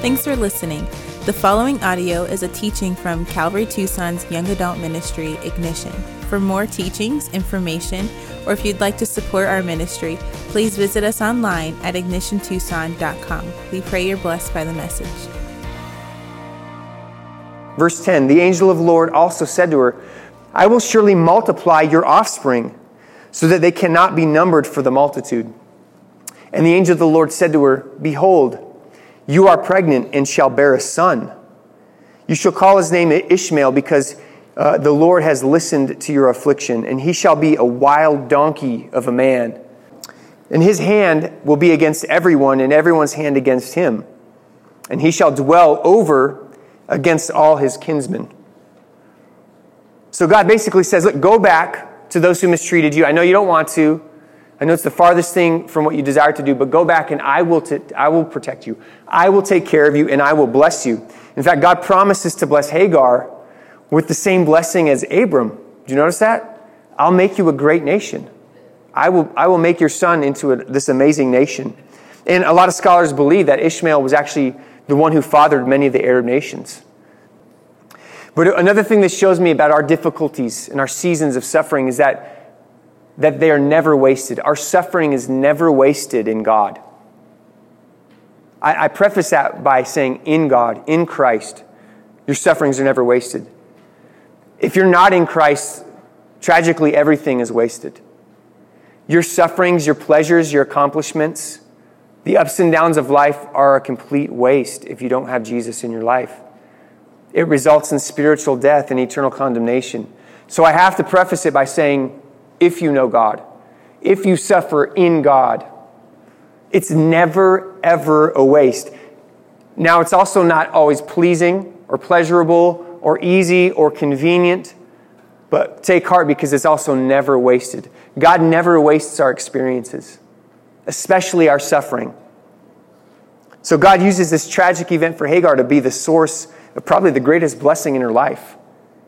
Thanks for listening. The following audio is a teaching from Calvary Tucson's Young Adult Ministry, Ignition. For more teachings, information, or if you'd like to support our ministry, please visit us online at ignitiontucson.com. We pray you're blessed by the message. Verse 10 The angel of the Lord also said to her, I will surely multiply your offspring, so that they cannot be numbered for the multitude. And the angel of the Lord said to her, Behold, you are pregnant and shall bear a son. You shall call his name Ishmael, because uh, the Lord has listened to your affliction, and he shall be a wild donkey of a man. And his hand will be against everyone, and everyone's hand against him. And he shall dwell over against all his kinsmen. So God basically says, Look, go back to those who mistreated you. I know you don't want to. I know it's the farthest thing from what you desire to do, but go back and I will, t- I will protect you. I will take care of you and I will bless you. In fact, God promises to bless Hagar with the same blessing as Abram. Do you notice that? I'll make you a great nation. I will, I will make your son into a, this amazing nation. And a lot of scholars believe that Ishmael was actually the one who fathered many of the Arab nations. But another thing that shows me about our difficulties and our seasons of suffering is that that they are never wasted. Our suffering is never wasted in God. I, I preface that by saying, in God, in Christ, your sufferings are never wasted. If you're not in Christ, tragically, everything is wasted. Your sufferings, your pleasures, your accomplishments, the ups and downs of life are a complete waste if you don't have Jesus in your life. It results in spiritual death and eternal condemnation. So I have to preface it by saying, if you know God, if you suffer in God. It's never, ever a waste. Now, it's also not always pleasing or pleasurable or easy or convenient, but take heart because it's also never wasted. God never wastes our experiences, especially our suffering. So, God uses this tragic event for Hagar to be the source of probably the greatest blessing in her life.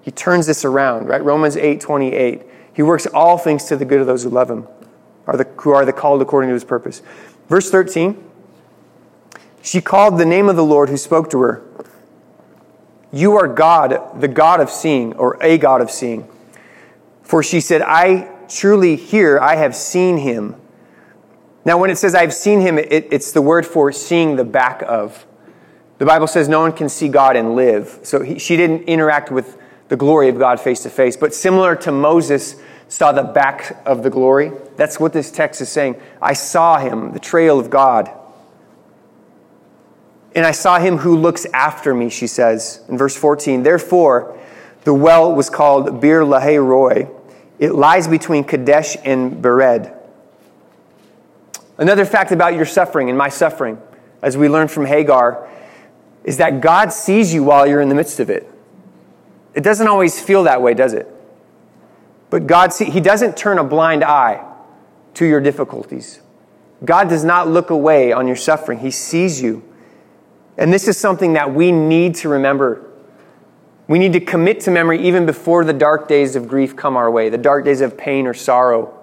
He turns this around, right? Romans 8 28. He works all things to the good of those who love him, are the, who are the called according to his purpose. Verse 13 She called the name of the Lord who spoke to her. You are God, the God of seeing, or a God of seeing. For she said, I truly here, I have seen him. Now, when it says I've seen him, it, it's the word for seeing the back of. The Bible says no one can see God and live. So he, she didn't interact with the glory of God face to face. But similar to Moses saw the back of the glory, that's what this text is saying. I saw him, the trail of God. And I saw him who looks after me, she says in verse 14. Therefore, the well was called Beer Lahai Roi. It lies between Kadesh and Bered. Another fact about your suffering and my suffering, as we learned from Hagar, is that God sees you while you're in the midst of it. It doesn't always feel that way, does it? But God, see, He doesn't turn a blind eye to your difficulties. God does not look away on your suffering, He sees you. And this is something that we need to remember. We need to commit to memory even before the dark days of grief come our way, the dark days of pain or sorrow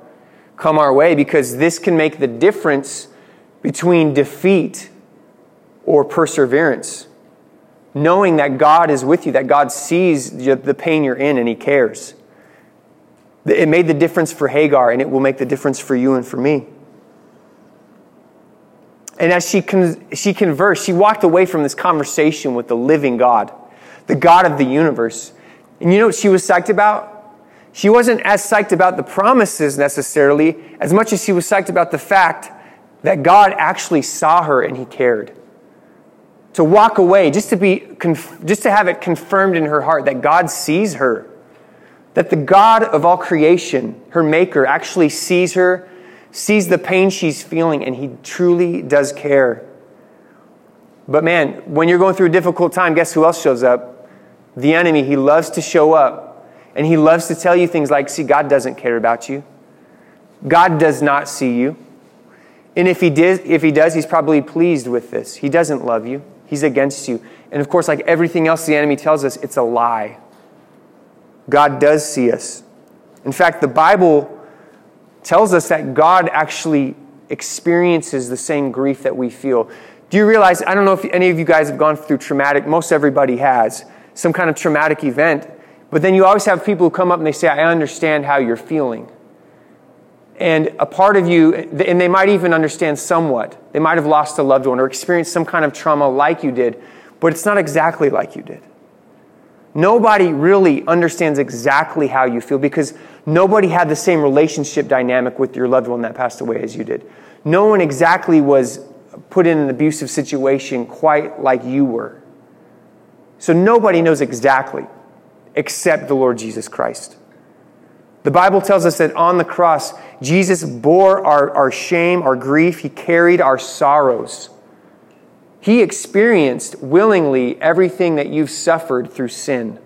come our way, because this can make the difference between defeat or perseverance knowing that God is with you, that God sees the pain you're in and He cares. It made the difference for Hagar, and it will make the difference for you and for me. And as she, con- she conversed, she walked away from this conversation with the living God, the God of the universe. And you know what she was psyched about? She wasn't as psyched about the promises necessarily as much as she was psyched about the fact that God actually saw her and He cared to walk away, just to, be, just to have it confirmed in her heart that God sees her, that the God of all creation, her maker, actually sees her, sees the pain she's feeling, and he truly does care. But man, when you're going through a difficult time, guess who else shows up? The enemy. He loves to show up, and he loves to tell you things like, see, God doesn't care about you. God does not see you. And if he, did, if he does, he's probably pleased with this. He doesn't love you. He's against you. And of course, like everything else the enemy tells us, it's a lie. God does see us. In fact, the Bible tells us that God actually experiences the same grief that we feel. Do you realize, I don't know if any of you guys have gone through traumatic, most everybody has, some kind of traumatic event, but then you always have people who come up and they say, I understand how you're feeling. And a part of you, and they might even understand somewhat. They might have lost a loved one or experienced some kind of trauma like you did, but it's not exactly like you did. Nobody really understands exactly how you feel because nobody had the same relationship dynamic with your loved one that passed away as you did. No one exactly was put in an abusive situation quite like you were. So nobody knows exactly except the Lord Jesus Christ. The Bible tells us that on the cross, Jesus bore our, our shame, our grief, He carried our sorrows. He experienced willingly everything that you've suffered through sin.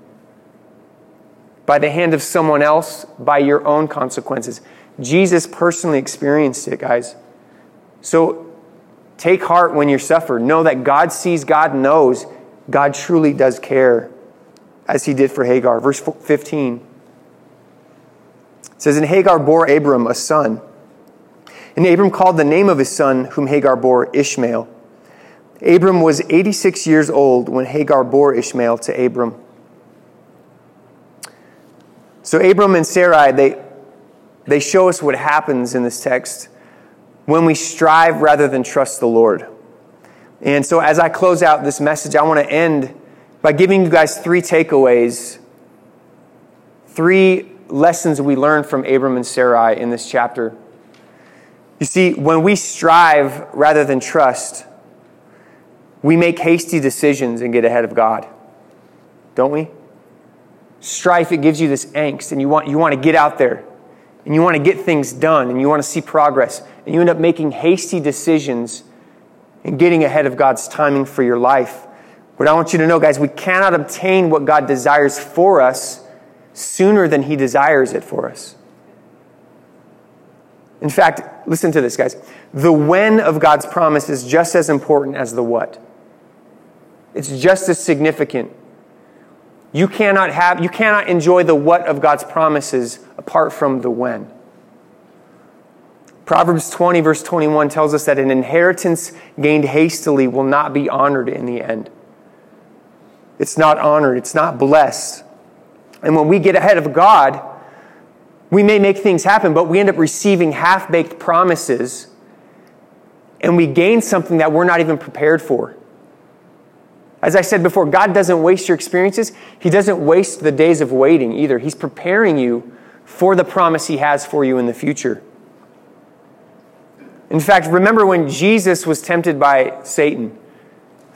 By the hand of someone else, by your own consequences. Jesus personally experienced it, guys. So take heart when you suffer. Know that God sees, God knows, God truly does care, as he did for Hagar. Verse 15 it says, And Hagar bore Abram a son. And Abram called the name of his son, whom Hagar bore, Ishmael. Abram was 86 years old when Hagar bore Ishmael to Abram. So Abram and Sarai, they, they show us what happens in this text when we strive rather than trust the Lord. And so as I close out this message, I want to end by giving you guys three takeaways, three lessons we learned from Abram and Sarai in this chapter. You see, when we strive rather than trust, we make hasty decisions and get ahead of God. Don't we? Strife, it gives you this angst, and you want, you want to get out there, and you want to get things done, and you want to see progress, and you end up making hasty decisions and getting ahead of God's timing for your life. But I want you to know, guys, we cannot obtain what God desires for us sooner than He desires it for us. In fact, listen to this, guys. The when of God's promise is just as important as the what. It's just as significant. You cannot have you cannot enjoy the what of God's promises apart from the when. Proverbs 20 verse 21 tells us that an inheritance gained hastily will not be honored in the end. It's not honored, it's not blessed. And when we get ahead of God, we may make things happen, but we end up receiving half-baked promises and we gain something that we're not even prepared for. As I said before, God doesn't waste your experiences. He doesn't waste the days of waiting either. He's preparing you for the promise He has for you in the future. In fact, remember when Jesus was tempted by Satan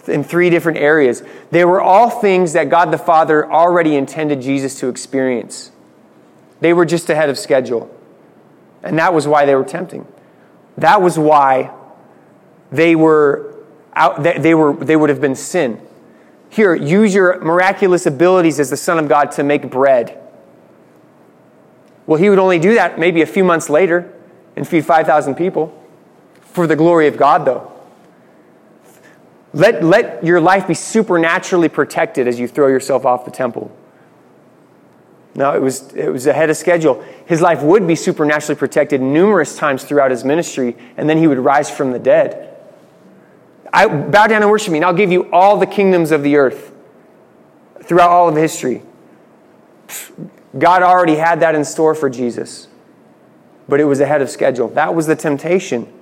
in three different areas? They were all things that God the Father already intended Jesus to experience. They were just ahead of schedule. And that was why they were tempting. That was why they were out, they, were, they would have been sin. Here, use your miraculous abilities as the Son of God to make bread. Well, he would only do that maybe a few months later and feed 5,000 people for the glory of God, though. Let, let your life be supernaturally protected as you throw yourself off the temple. No, it was, it was ahead of schedule. His life would be supernaturally protected numerous times throughout his ministry, and then he would rise from the dead. I, bow down and worship me, and I'll give you all the kingdoms of the earth throughout all of history. God already had that in store for Jesus, but it was ahead of schedule. That was the temptation.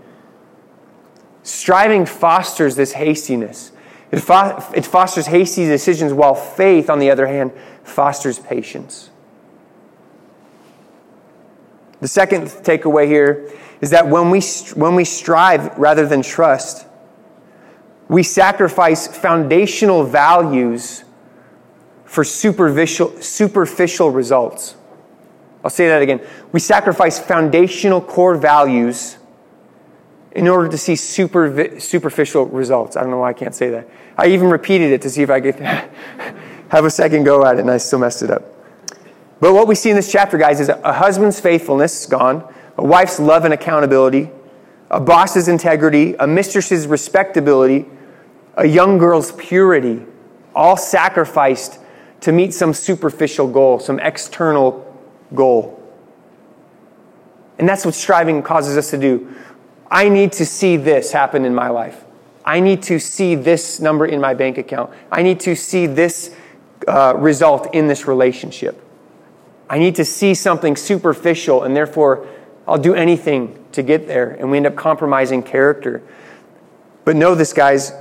Striving fosters this hastiness. It, fo- it fosters hasty decisions, while faith, on the other hand, fosters patience. The second takeaway here is that when we, when we strive rather than trust, we sacrifice foundational values for superficial, superficial results. I'll say that again. We sacrifice foundational core values in order to see super, superficial results. I don't know why I can't say that. I even repeated it to see if I could have a second go at it, and I still messed it up. But what we see in this chapter, guys, is a husband's faithfulness is gone, a wife's love and accountability, a boss's integrity, a mistress's respectability, a young girl's purity, all sacrificed to meet some superficial goal, some external goal. And that's what striving causes us to do. I need to see this happen in my life. I need to see this number in my bank account. I need to see this uh, result in this relationship. I need to see something superficial, and therefore I'll do anything to get there. And we end up compromising character. But know this, guys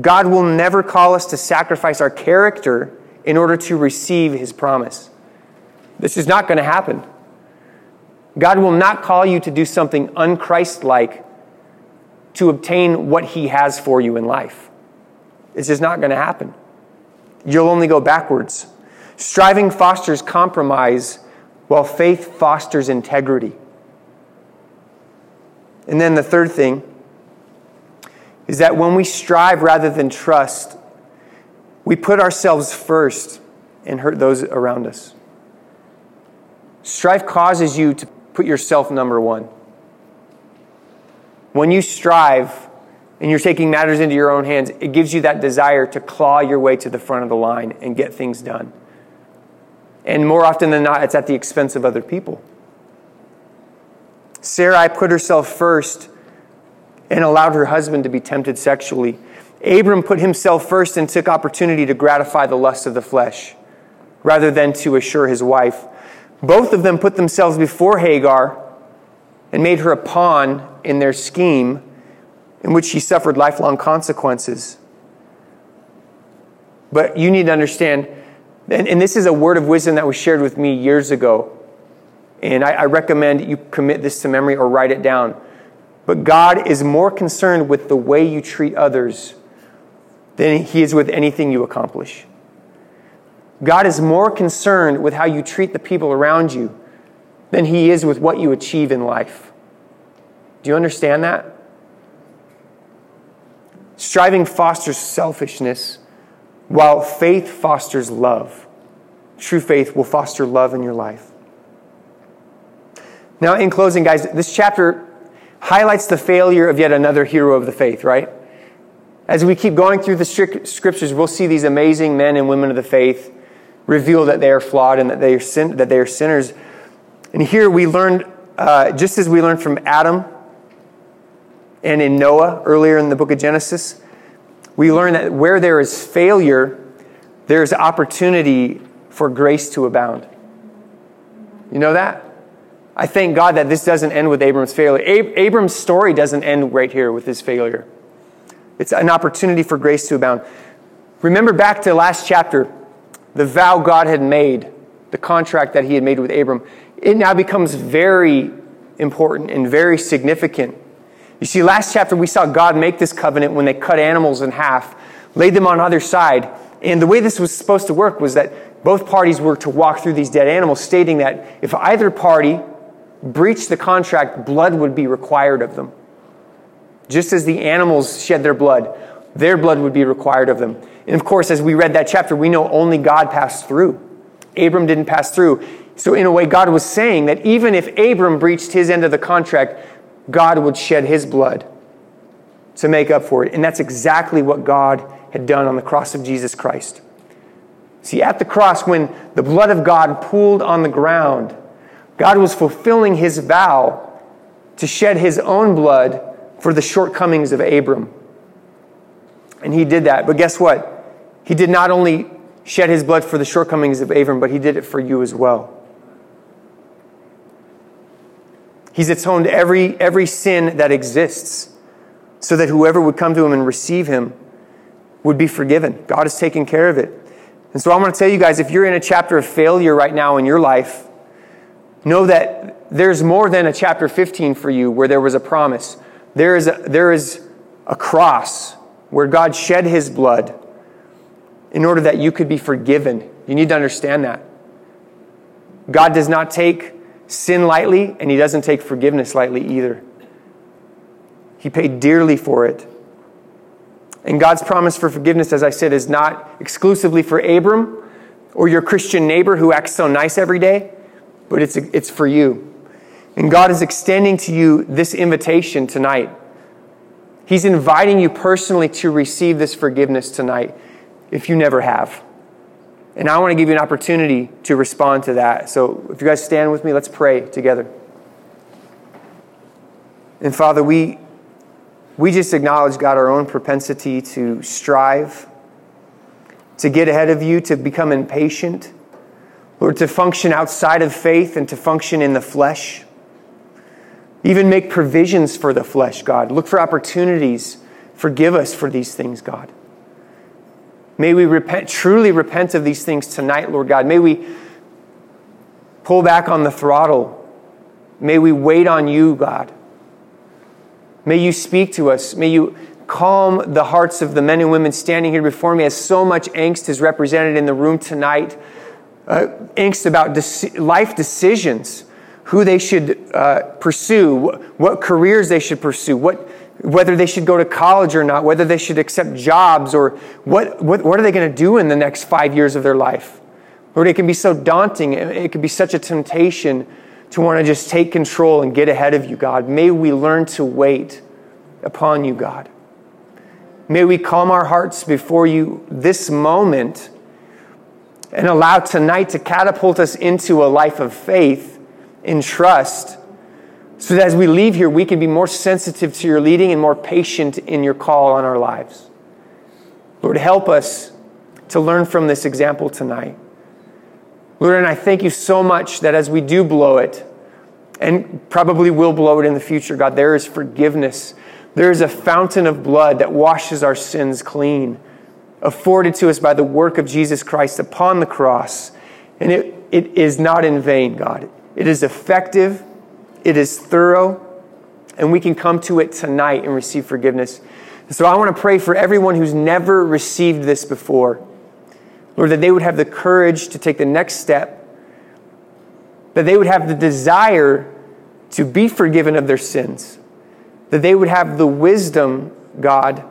God will never call us to sacrifice our character in order to receive his promise. This is not going to happen. God will not call you to do something unchristlike to obtain what he has for you in life. This is not going to happen. You'll only go backwards. Striving fosters compromise, while faith fosters integrity. And then the third thing is that when we strive rather than trust, we put ourselves first and hurt those around us. Strife causes you to put yourself number one. When you strive and you're taking matters into your own hands, it gives you that desire to claw your way to the front of the line and get things done. And more often than not, it's at the expense of other people. Sarai put herself first and allowed her husband to be tempted sexually. Abram put himself first and took opportunity to gratify the lust of the flesh rather than to assure his wife. Both of them put themselves before Hagar and made her a pawn in their scheme in which she suffered lifelong consequences. But you need to understand, and, and this is a word of wisdom that was shared with me years ago. And I, I recommend you commit this to memory or write it down. But God is more concerned with the way you treat others than He is with anything you accomplish. God is more concerned with how you treat the people around you than He is with what you achieve in life. Do you understand that? Striving fosters selfishness, while faith fosters love. True faith will foster love in your life. Now, in closing, guys, this chapter highlights the failure of yet another hero of the faith, right? As we keep going through the scriptures, we'll see these amazing men and women of the faith reveal that they are flawed and that they are, sin- that they are sinners. And here we learned, uh, just as we learned from Adam and in Noah earlier in the book of Genesis, we learn that where there is failure, there is opportunity for grace to abound. You know that? I thank God that this doesn't end with Abram's failure. Ab- Abram's story doesn't end right here with his failure. It's an opportunity for grace to abound. Remember back to last chapter, the vow God had made, the contract that he had made with Abram. It now becomes very important and very significant. You see, last chapter we saw God make this covenant when they cut animals in half, laid them on either side. And the way this was supposed to work was that both parties were to walk through these dead animals, stating that if either party breached the contract, blood would be required of them. Just as the animals shed their blood, their blood would be required of them. And of course, as we read that chapter, we know only God passed through. Abram didn't pass through. So, in a way, God was saying that even if Abram breached his end of the contract, God would shed his blood to make up for it. And that's exactly what God had done on the cross of Jesus Christ. See, at the cross, when the blood of God pooled on the ground, God was fulfilling his vow to shed his own blood for the shortcomings of Abram. And he did that. But guess what? He did not only shed his blood for the shortcomings of Abram, but he did it for you as well. He's atoned every, every sin that exists so that whoever would come to him and receive him would be forgiven. God has taken care of it. And so I want to tell you guys if you're in a chapter of failure right now in your life, know that there's more than a chapter 15 for you where there was a promise. There is a, there is a cross where God shed his blood in order that you could be forgiven. You need to understand that. God does not take sin lightly, and he doesn't take forgiveness lightly either. He paid dearly for it. And God's promise for forgiveness, as I said, is not exclusively for Abram or your Christian neighbor who acts so nice every day but it's, it's for you. And God is extending to you this invitation tonight. He's inviting you personally to receive this forgiveness tonight if you never have. And I want to give you an opportunity to respond to that. So if you guys stand with me, let's pray together. And Father, we, we just acknowledge, God, our own propensity to strive, to get ahead of you, to become impatient, Lord, to function outside of faith and to function in the flesh. Even make provisions for the flesh, God. Look for opportunities. Forgive us for these things, God. May we repent, truly repent of these things tonight, Lord God. May we pull back on the throttle. May we wait on you, God. May you speak to us. May you calm the hearts of the men and women standing here before me as so much angst is represented in the room tonight. Uh, angst about life decisions, who they should uh, pursue, what careers they should pursue, what, whether they should go to college or not, whether they should accept jobs, or what, what, what are they going to do in the next five years of their life. Lord, it can be so daunting. It can be such a temptation to want to just take control and get ahead of you, God. May we learn to wait upon you, God. May we calm our hearts before you this moment and allow tonight to catapult us into a life of faith and trust so that as we leave here, we can be more sensitive to your leading and more patient in your call on our lives. Lord, help us to learn from this example tonight. Lord, and I thank you so much that as we do blow it, and probably will blow it in the future, God, there is forgiveness. There is a fountain of blood that washes our sins clean, afforded to us by the work of Jesus Christ upon the cross. And it, it is not in vain, God. It is effective, it is thorough, and we can come to it tonight and receive forgiveness. so I want to pray for everyone who's never received this before. Lord, that they would have the courage to take the next step, that they would have the desire to be forgiven of their sins, that they would have the wisdom, God,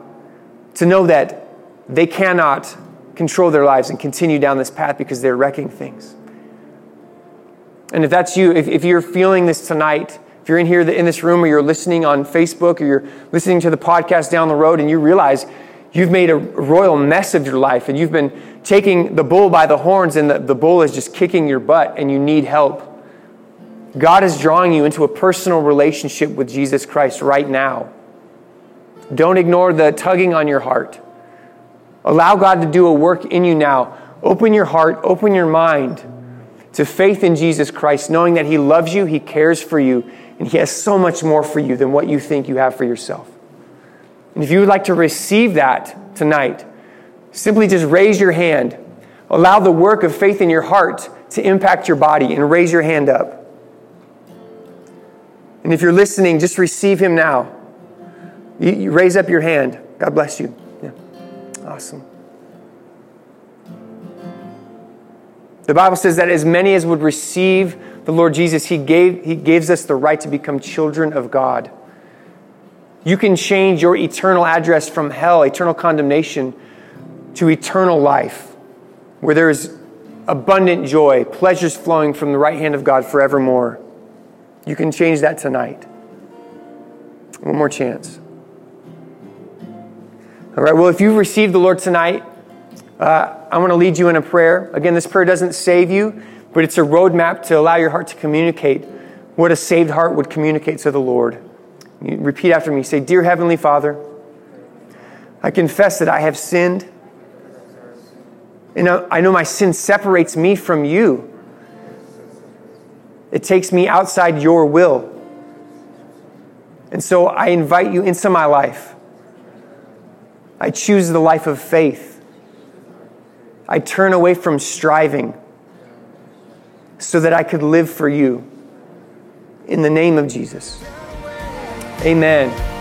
to know that they cannot control their lives and continue down this path because they're wrecking things. And if that's you, if, if you're feeling this tonight, if you're in here in this room or you're listening on Facebook or you're listening to the podcast down the road and you realize you've made a royal mess of your life and you've been taking the bull by the horns and the, the bull is just kicking your butt and you need help. God is drawing you into a personal relationship with Jesus Christ right now. Don't ignore the tugging on your heart. Allow God to do a work in you now. Open your heart, open your mind to faith in Jesus Christ, knowing that He loves you, He cares for you, and He has so much more for you than what you think you have for yourself. And if you would like to receive that tonight, simply just raise your hand. Allow the work of faith in your heart to impact your body and raise your hand up. And if you're listening, just receive Him now. You, you raise up your hand. God bless you. Yeah. Awesome. The Bible says that as many as would receive the Lord Jesus, He, gave, he gives us the right to become children of God. You can change your eternal address from hell, eternal condemnation, to eternal life, where there is abundant joy, pleasures flowing from the right hand of God forevermore. You can change that tonight. One more chance. All right, well, if you've received the Lord tonight, uh, I want to lead you in a prayer. Again, this prayer doesn't save you, but it's a roadmap to allow your heart to communicate what a saved heart would communicate to the Lord. You repeat after me. Say, Dear Heavenly Father, I confess that I have sinned. And I know my sin separates me from you. It takes me outside your will. And so I invite you into my life. I choose the life of faith. I turn away from striving so that I could live for you. In the name of Jesus. Amen.